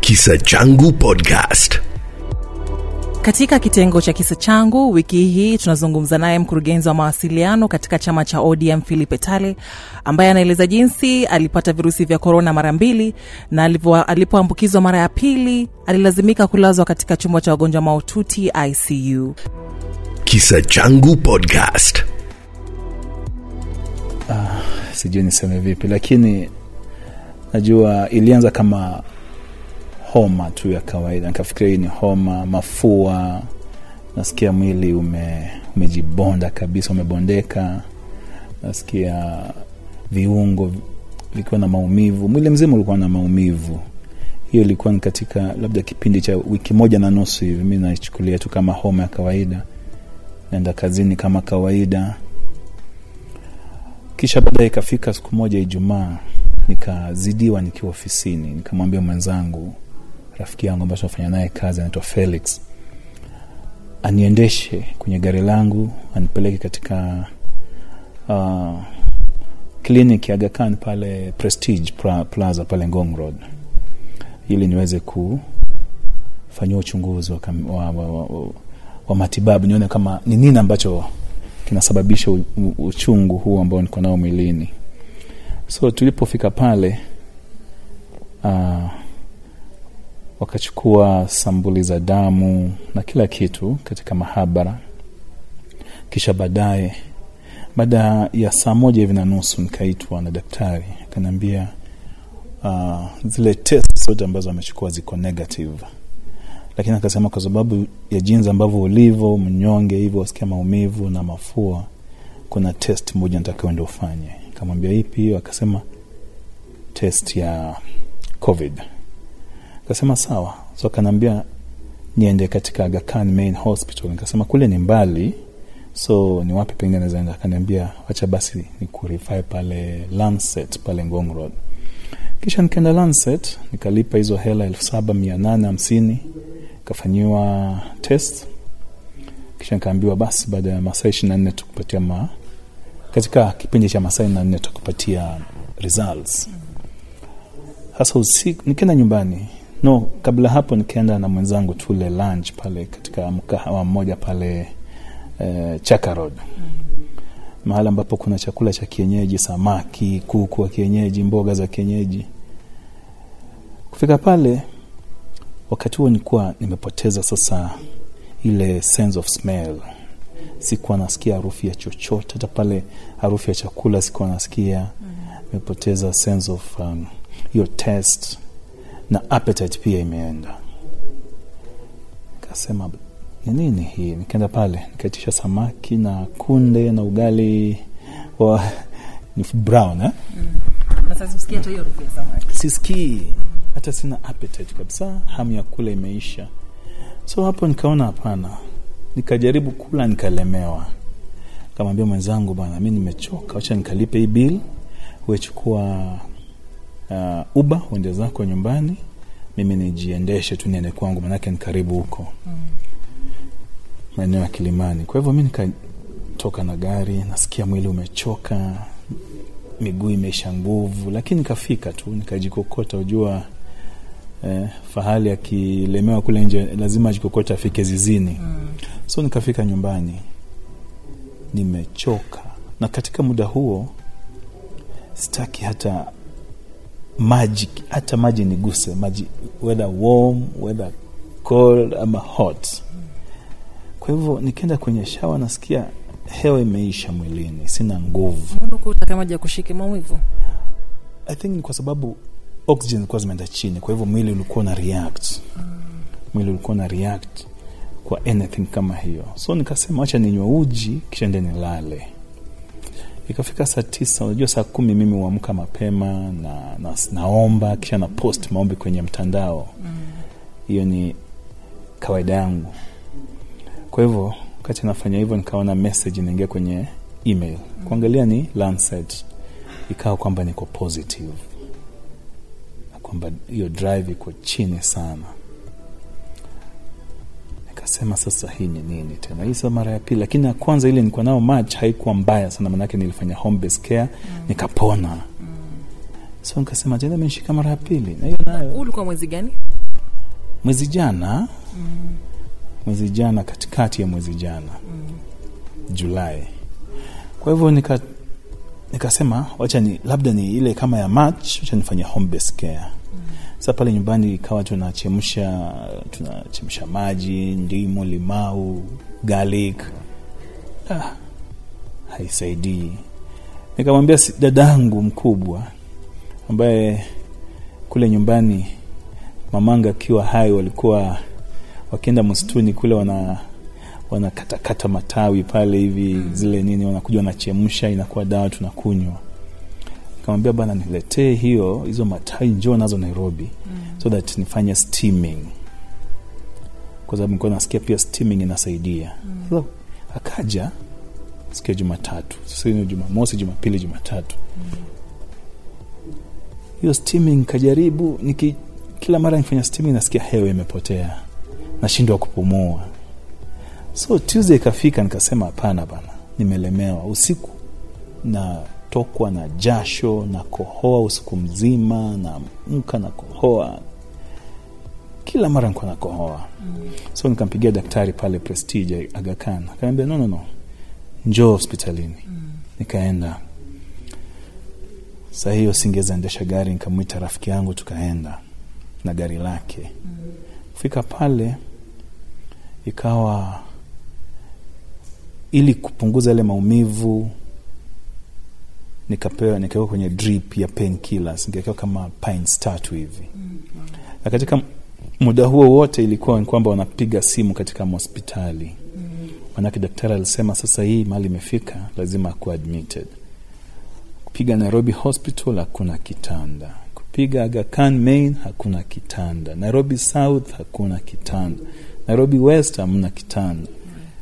Kisa Changu Podcast. Katika kitengo cha kisa changu wiki hii tunazungumza naye mkurugenzi wa mawasiliano katika chama cha ODM Philip Etale ambaye anaeleza jinsi alipata virusi vya korona mara mbili na alipoambukizwa mara ya pili alilazimika kulazwa katika chumba cha wagonjwa mahututi ICU. Kisa Changu Podcast. sijui niseme vipi lakini najua ilianza kama homa tu ya kawaida. Nikafikiria hii ni homa mafua nasikia mwili ume, umejibonda kabisa umebondeka. Nasikia viungo vikiwa na maumivu. Mwili mzima ulikuwa na maumivu. Hiyo ilikuwa ni katika labda kipindi cha wiki moja na nusu hivi. Mi naichukulia tu kama homa ya kawaida. Naenda kazini kama kawaida. Kisha baadaye ikafika siku moja ijumaa nikazidiwa nikiwa ofisini. Nikamwambia mwenzangu rafiki yangu ambaye tunafanya naye kazi anaitwa felix aniendeshe kwenye gari langu anipeleke katika uh, clinic ya Aga Khan pale prestige plaza pale ngong road ili niweze kufanyiwa uchunguzi wa, wa, wa, wa, wa, matibabu nione kama ni nini ambacho kinasababisha uchungu huu ambao niko nao mwilini so tulipofika pale uh, wakachukua sambuli za damu na kila kitu katika mahabara. Kisha baadaye baada ya saa moja hivi na nusu nikaitwa na daktari. Akaniambia uh, zile test zote ambazo amechukua ziko negative. Lakini akasema kwa sababu ya jinsi ambavyo ulivyo mnyonge hivyo wasikia maumivu na mafua kuna test moja nitakiwa ndio ufanye kamwambia ipi? Akasema test ya covid. Akasema sawa. So akanaambia niende katika Aga main hospital. Nikasema kule ni mbali so ni wapi pengine naweza enda? Akaniambia wacha basi ni kurify pale Lancet pale Ngong Road. Kisha nikaenda Lancet nikalipa hizo hela elfu saba mia nane hamsini kafanyiwa test. Kisha nikaambiwa basi baada ya masaa ishiri na nne tukupatia ma katika kipindi cha masaa na nne tukupatia results. Sasa usiku nikienda nyumbani no kabla hapo nikaenda na mwenzangu tule lunch pale katika mkahawa mmoja pale eh, chaka road. Mahali ambapo kuna chakula cha kienyeji samaki kuku wa kienyeji mboga za kienyeji. Kufika pale wakati huo nilikuwa nimepoteza sasa ile sense of smell sikuwa nasikia harufu ya chochote. Hata pale harufu ya chakula sikuwa nasikia. Nimepoteza sense of um, hiyo test na appetite pia imeenda. Kasema ni nini hii? Nikaenda pale nikaitisha samaki na kunde na ugali wa ni brown eh? Samaki. sisikii. Hata sina appetite kabisa. Hamu ya kula imeisha. So hapo nikaona hapana nikajaribu kula nikalemewa. Kamwambia mwenzangu bana mi nimechoka wacha nikalipe hii bill. Huechukua uh, uba uende zako nyumbani. Mimi nijiendeshe tu niende kwangu manake ni karibu huko. Maeneo ya kilimani. Kwa hivyo mi nikatoka na gari nasikia mwili umechoka miguu imeisha nguvu lakini nikafika tu nikajikokota. Ujua eh, fahali akilemewa kule nje lazima ajikokota afike zizini. Mm. So nikafika nyumbani nimechoka. Na katika muda huo sitaki hata maji hata maji niguse. Maji whether warm whether cold ama hot. Kwa hivyo nikienda kwenye shawa nasikia hewa imeisha mwilini. Sina nguvu. Maji ya kushike maumivu? i think ni kwa sababu oxygen ilikuwa zimeenda chini. Kwa hivyo mwili ulikuwa na react. Mwili ulikuwa na react kwa anything kama hiyo. So nikasema wacha ninywe uji kisha nde nilale. Ikafika saa tisa unajua saa kumi mimi huamka mapema na, na naomba kisha na post maombi kwenye mtandao. Hiyo ni kawaida yangu. Kwa hivyo wakati nafanya hivyo nikaona message inaingia kwenye email. Kuangalia ni Lancet. Ikawa kwamba niko positive. Na kwamba hiyo drive iko chini sana nikasema sasa hii ni nini tena? Hii sasa mara ya pili lakini ya kwanza ile nilikuwa nao match haikuwa mbaya sana manake nilifanya home based care nikapona. So nikasema tena imenishika mara ya pili? Na hiyo nayo. Ulikuwa mwezi gani? Mwezi jana. Mwezi jana katikati ya mwezi jana. Julai kwa hivyo nika nikasema wacha ni labda ni ile kama ya march wacha nifanye home based care sasa pale nyumbani ikawa tunachemsha tunachemsha maji ndimu limau garlic. Ah, haisaidii. Nikamwambia dadangu mkubwa ambaye kule nyumbani mamanga akiwa hai walikuwa wakienda msituni kule wana wanakatakata matawi pale hivi zile nini wanakuja wanachemsha inakuwa dawa tunakunywa nikamwambia bana niletee hiyo hizo matai, njoo nazo nairobi mm. so that nifanye steaming kwa sababu nilikuwa nasikia pia steaming inasaidia mm. so, akaja siku jumatatu sasa jumamosi jumapili jumatatu hiyo steaming kajaribu niki kila mara nifanya steaming nasikia hewa imepotea nashindwa kupumua so tuesday ikafika nikasema hapana bana nimelemewa usiku natokwa na jasho na kohoa usiku mzima naamka na kohoa kila mara nikuwa na kohoa mm. so nikampigia daktari pale prestige agakan. Akaambia no, no, no. Njoo hospitalini. Mm. nikaenda. Saa hiyo singeweza endesha gari nikamwita rafiki yangu tukaenda na gari lake. Mm. fika pale ikawa ili kupunguza yale maumivu nikapewa nikawekwa kwenye drip ya painkillers nikawekewa kama pints tatu hivi. Na katika muda huo wote ilikuwa ni kwamba wanapiga simu katika hospitali manake daktari alisema sasa hii mali imefika lazima akuwa admitted. Kupiga nairobi hospital hakuna kitanda. Kupiga Aga main hakuna kitanda. Nairobi south hakuna kitanda. Nairobi west hamna kitanda.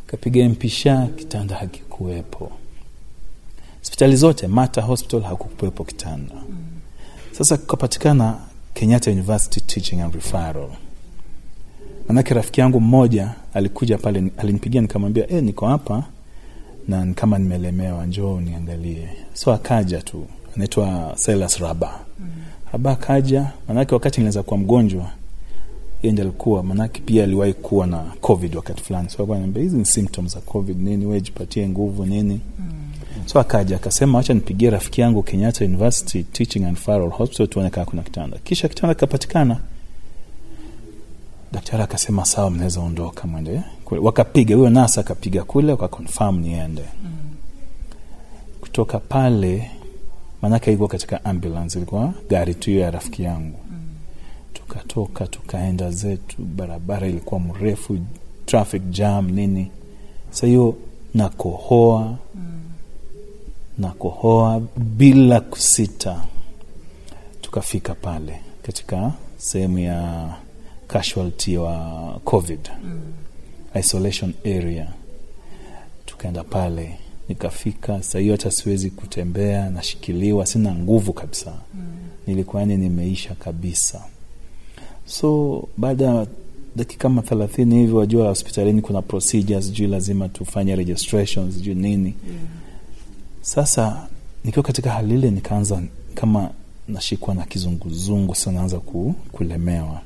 Kapiga mpisha kitanda hakikuwepo hospitali zote mata hospital hakukuwepo kitanda. Sasa kukapatikana kenyatta university teaching and referral. Manake rafiki yangu mmoja alikuja pale alinipigia nikamwambia e, niko hapa na kama nimelemewa njoo niangalie. So akaja tu anaitwa silas raba. Raba akaja manake wakati nilianza kuwa mgonjwa yeye ndiye alikuwa manake pia aliwahi kuwa na covid wakati fulani. So hizi ni symptoms za covid nini wewe jipatie nguvu nini? mm. So akaja akasema acha nipigie rafiki yangu kenyatta university teaching and referral hospital tuone kaa kuna kitanda. Kisha kitanda kikapatikana. Daktari akasema sawa mnaweza ondoka mwende. Wakapiga huyo nasa akapiga kule wakakonfirm niende. Mm. kutoka pale maanake ilikuwa katika ambulance ilikuwa gari tu ya rafiki yangu. Mm. tukatoka tukaenda zetu barabara ilikuwa mrefu traffic jam nini. Sa hiyo nakohoa. Mm. Nakohoa bila kusita tukafika pale katika sehemu ya casualty wa covid mm. isolation area tukaenda pale nikafika saa hiyo hata siwezi kutembea nashikiliwa sina nguvu kabisa mm. nilikuwa yani nimeisha kabisa so baada ya dakika kama thelathini hivi wajua hospitalini kuna procedures sijui lazima tufanye registration sijui nini mm. Sasa nikiwa katika hali ile nikaanza kama nashikwa na kizunguzungu sasa naanza ku, kulemewa.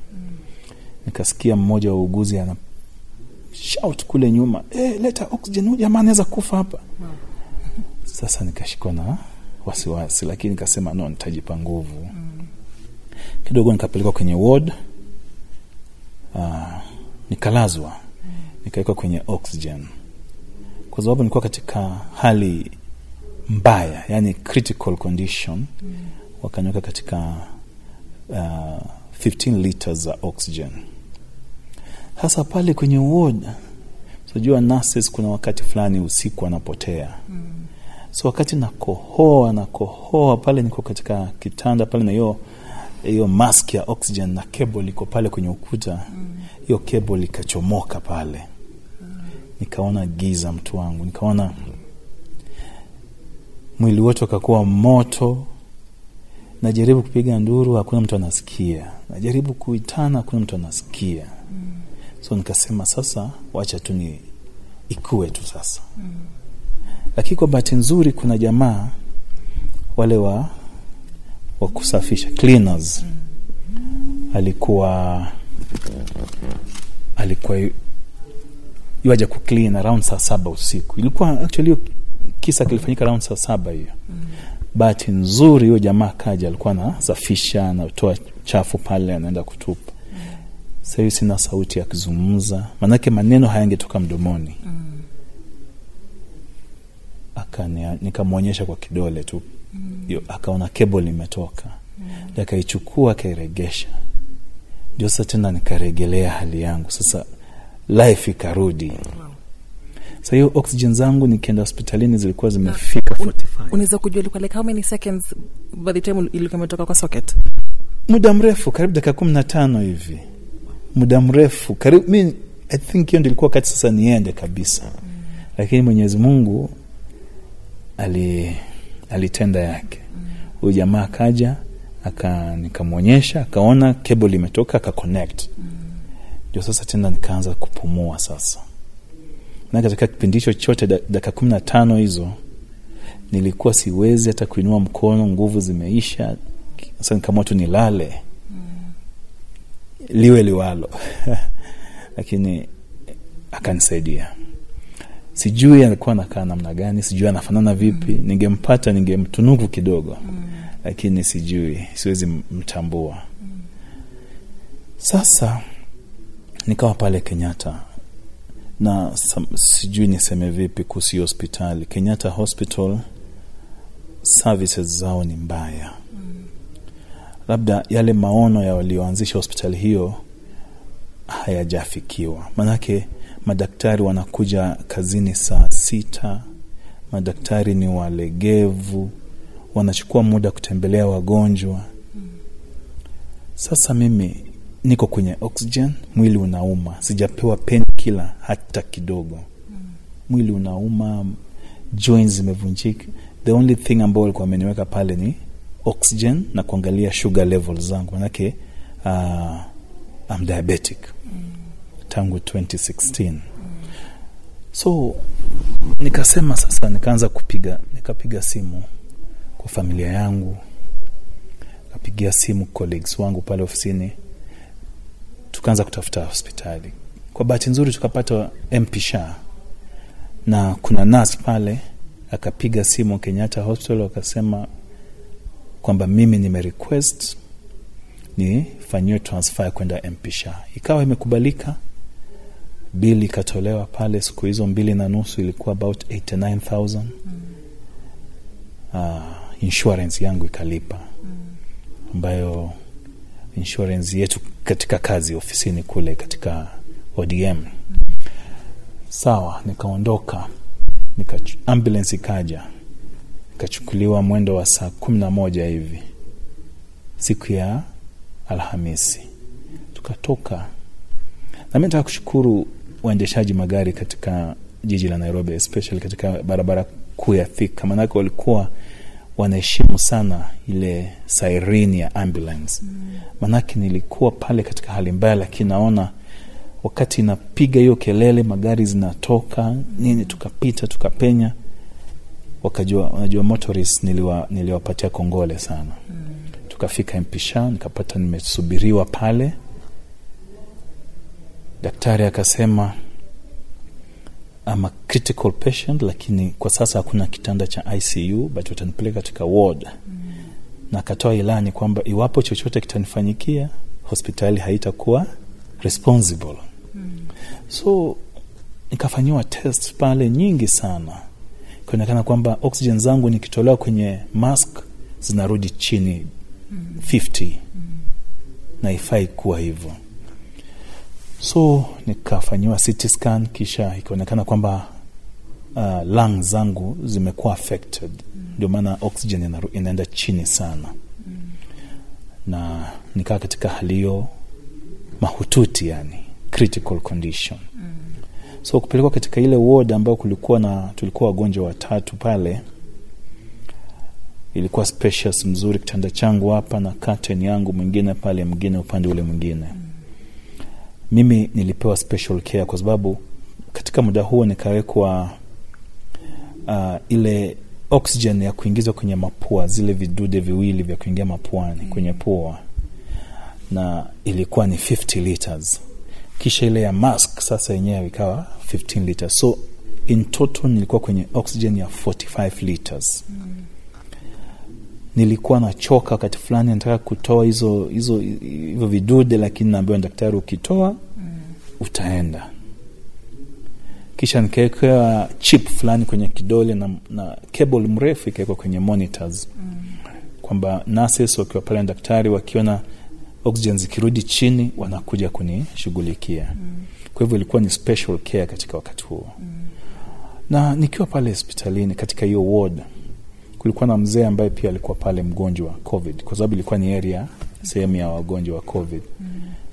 Nikasikia mmoja wa uguzi ana shout kule nyuma eh, leta oxygen huyu jamaa anaweza kufa hapa. Sasa nikashikwa na wasiwasi lakini nikasema no nitajipa nguvu. Kidogo nikapelekwa kwenye ward uh, nikalazwa. Nikawekwa kwenye oxygen. Kwa sababu nilikuwa katika hali mbaya yani critical condition wakaniweka katika uh, 15 liters za oxygen hasa pale kwenye ward sijua nurses kuna wakati fulani usiku anapotea mm. so wakati nakohoa nakohoa pale niko katika kitanda pale na hiyo hiyo mask ya oxygen na cable iko pale kwenye ukuta hiyo mm. cable ikachomoka pale mm. nikaona giza mtu wangu nikaona mwili wote ukakuwa moto najaribu kupiga nduru hakuna mtu anasikia najaribu kuitana hakuna mtu anasikia mm. so nikasema sasa wacha tu ni ikue tu sasa mm. lakini kwa bahati nzuri kuna jamaa wale wa wa kusafisha cleaners alikuwa alikuwa yu- yuaja kuclean around saa saba usiku ilikuwa actually kisa kilifanyika raund saa saba hiyo. Bahati nzuri huyo jamaa kaja alikuwa anasafisha anatoa chafu pale anaenda kutupa. Mm. sahivi sina sauti ya kuzungumza maanake maneno hayangetoka mdomoni. Akania- nikamwonyesha kwa kidole tu. Mm. akaona cable imetoka. Akaichukua akairegesha. Ndio sasa tena nikaregelea hali yangu. Sasa life ikarudi sa hiyo oxygen zangu nikienda hospitalini zilikuwa zimefika 45 unaweza kujua ilikuwa like how many seconds by the time ilikuwa imetoka kwa socket? Muda mrefu karibu dakika kumi na tano hivi. Muda mrefu. Karibu mi i think hiyo ndio ilikuwa wakati sasa niende kabisa. Mm. lakini mwenyezi mungu ali alitenda yake. Huyu jamaa akaja aka nikamwonyesha akaona cable imetoka akaconnect ndio sasa tena nikaanza kupumua sasa na katika kipindi hicho chote dakika kumi na tano hizo nilikuwa siwezi hata kuinua mkono nguvu zimeisha sasa nikaamua tu nilale. Liwe liwalo. Lakini akanisaidia. Sijui alikuwa anakaa namna gani sijui anafanana vipi ningempata ningemtunuku kidogo. Lakini sijui siwezi mtambua. Sasa nikawa pale kenyatta na sijui niseme vipi kuhusu hospitali. Kenyatta hospital services zao ni mbaya. Labda yale maono ya walioanzisha hospitali hiyo hayajafikiwa. Manake madaktari wanakuja kazini saa sita madaktari ni walegevu wanachukua muda kutembelea wagonjwa. Sasa mimi niko kwenye oxygen mwili unauma. Sijapewa pen kila hata kidogo. Mwili unauma joints zimevunjika. The only thing ambao alikuwa ameniweka pale ni oxygen na kuangalia sugar level zangu. Manake uh, I'm diabetic. Tangu 2016 so nikasema sasa nikaanza kupiga nikapiga simu kwa familia yangu. Nikapigia simu colleagues wangu pale ofisini. Tukaanza kutafuta hospitali kwa bahati nzuri tukapata mpisha na kuna nas pale akapiga simu kenyatta hospital wakasema kwamba mimi nimerequest nifanyiwe transfer kwenda mpisha ikawa imekubalika bili ikatolewa pale siku hizo mbili na nusu ilikuwa about 89000 uh, insurance yangu ikalipa. Ambayo insurance yetu katika kazi ofisini kule katika odm sawa nikaondoka nika ambulance ikaja ikachukuliwa mwendo wa saa kumi na moja hivi siku ya alhamisi. Tukatoka. Nami nataka kushukuru waendeshaji magari katika jiji la nairobi especially katika barabara kuu ya thika. Maanake walikuwa wanaheshimu sana ile sairini ya ambulance. Maanake nilikuwa pale katika hali mbaya lakini naona wakati inapiga hiyo kelele magari zinatoka nini tukapita tukapenya wakajua unajua motorist niliwa, niliwapatia kongole sana mm. tukafika mpisha nikapata nimesubiriwa pale daktari akasema ama critical patient lakini kwa sasa hakuna kitanda cha icu but watanipeleka katika ward mm. na akatoa ilani kwamba iwapo chochote kitanifanyikia hospitali haitakuwa responsible. So nikafanyiwa test pale nyingi sana ikionekana kwamba oxygen zangu nikitolewa kwenye mask zinarudi chini mm. 50 mm. na ifai kuwa hivyo so nikafanyiwa CT scan kisha ikaonekana kwamba uh, lung zangu zimekuwa affected ndio maana oxygen ina, inaenda chini sana mm. na nikaa katika hali hiyo mahututi yani critical condition mm. so kupelekwa katika ile ward ambayo kulikuwa na tulikuwa wagonjwa watatu pale ilikuwa spacious mzuri kitanda changu hapa na curtain yangu mwingine pale mwingine upande ule mwingine mm. mimi nilipewa special care kwa sababu katika muda huo nikawekwa uh, ile oxygen ya kuingizwa kwenye mapua zile vidude viwili vya kuingia mapuani mm. kwenye pua na ilikuwa ni 50 liters kisha ile ya mask sasa yenyewe ikawa 15 liters so in total nilikuwa kwenye oxygen ya 45 liters mm. nilikuwa nachoka wakati fulani nataka kutoa hizo hizo hivyo vidude lakini naambiwa daktari ukitoa mm. utaenda kisha nikawekewa chip fulani kwenye kidole na, na cable mrefu ikawekwa kwenye monitors mm. kwamba nurses wakiwa pale daktari wakiona oxygen zikirudi chini wanakuja kunishughulikia mm. kwa hivyo ilikuwa ni special care katika wakati huo mm. na nikiwa pale hospitalini katika hiyo ward kulikuwa na mzee ambaye pia alikuwa pale mgonjwa wa covid kwa sababu ilikuwa ni area sehemu ya wagonjwa wa covid mm.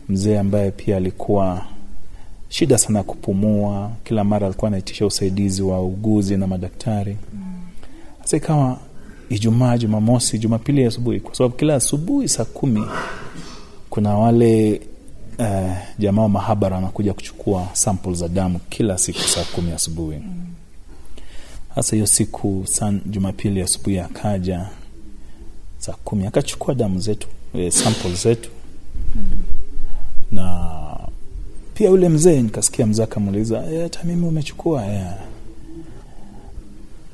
mzee ambaye pia alikuwa shida sana ya kupumua kila mara alikuwa anaitisha usaidizi wa uguzi na madaktari sasa mm. ikawa ijumaa jumamosi jumapili asubuhi kwa sababu kila asubuhi saa kumi kuna wale uh, jamaa wa mahabara wanakuja kuchukua sample za damu kila siku saa kumi asubuhi. Hasa hiyo siku san jumapili asubuhi akaja saa kumi. Akachukua damu zetu e, sample zetu. Na pia yule mzee nikasikia mzee akamuuliza hata mimi umechukua yeah.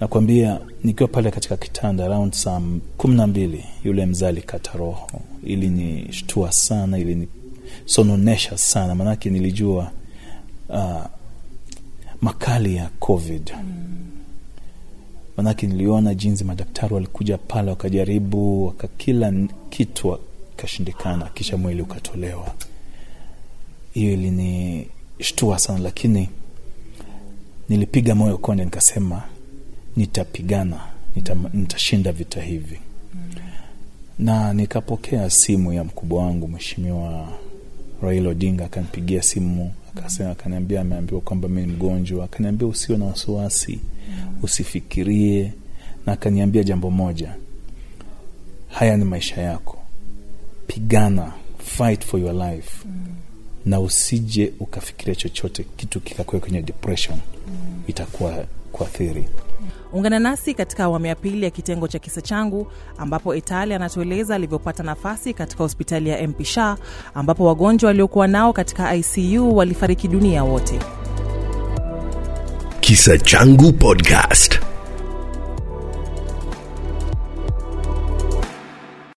Nakwambia nikiwa pale katika kitanda around saa kumi na mbili yule mzali kata roho. Ili ni shtua sana ili ni sononesha sana. Maanake nilijua uh, makali ya covid. Maanake niliona jinsi madaktari walikuja pale wakajaribu waka kitu kashindikana, kisha mwili ukatolewa. Hiyo ilinishtua sana lakini nilipiga moyo konde nikasema nitapigana nita, nitashinda vita hivi. Na nikapokea simu ya mkubwa wangu mweshimiwa raila odinga akanipigia simu akasema akaniambia ameambiwa kwamba mi ni mgonjwa. Akaniambia usiwe na wasiwasi usifikirie. Na akaniambia jambo moja haya ni maisha yako. Pigana fight for your life. Na usije ukafikiria chochote kitu kikakuwa kwenye depression itakuwa kuathiri ungana nasi katika awamu ya pili ya kitengo cha kisa changu ambapo itali anatueleza alivyopata nafasi katika hospitali ya mpisha ambapo wagonjwa waliokuwa nao katika icu walifariki dunia wote Kisa Changu Podcast.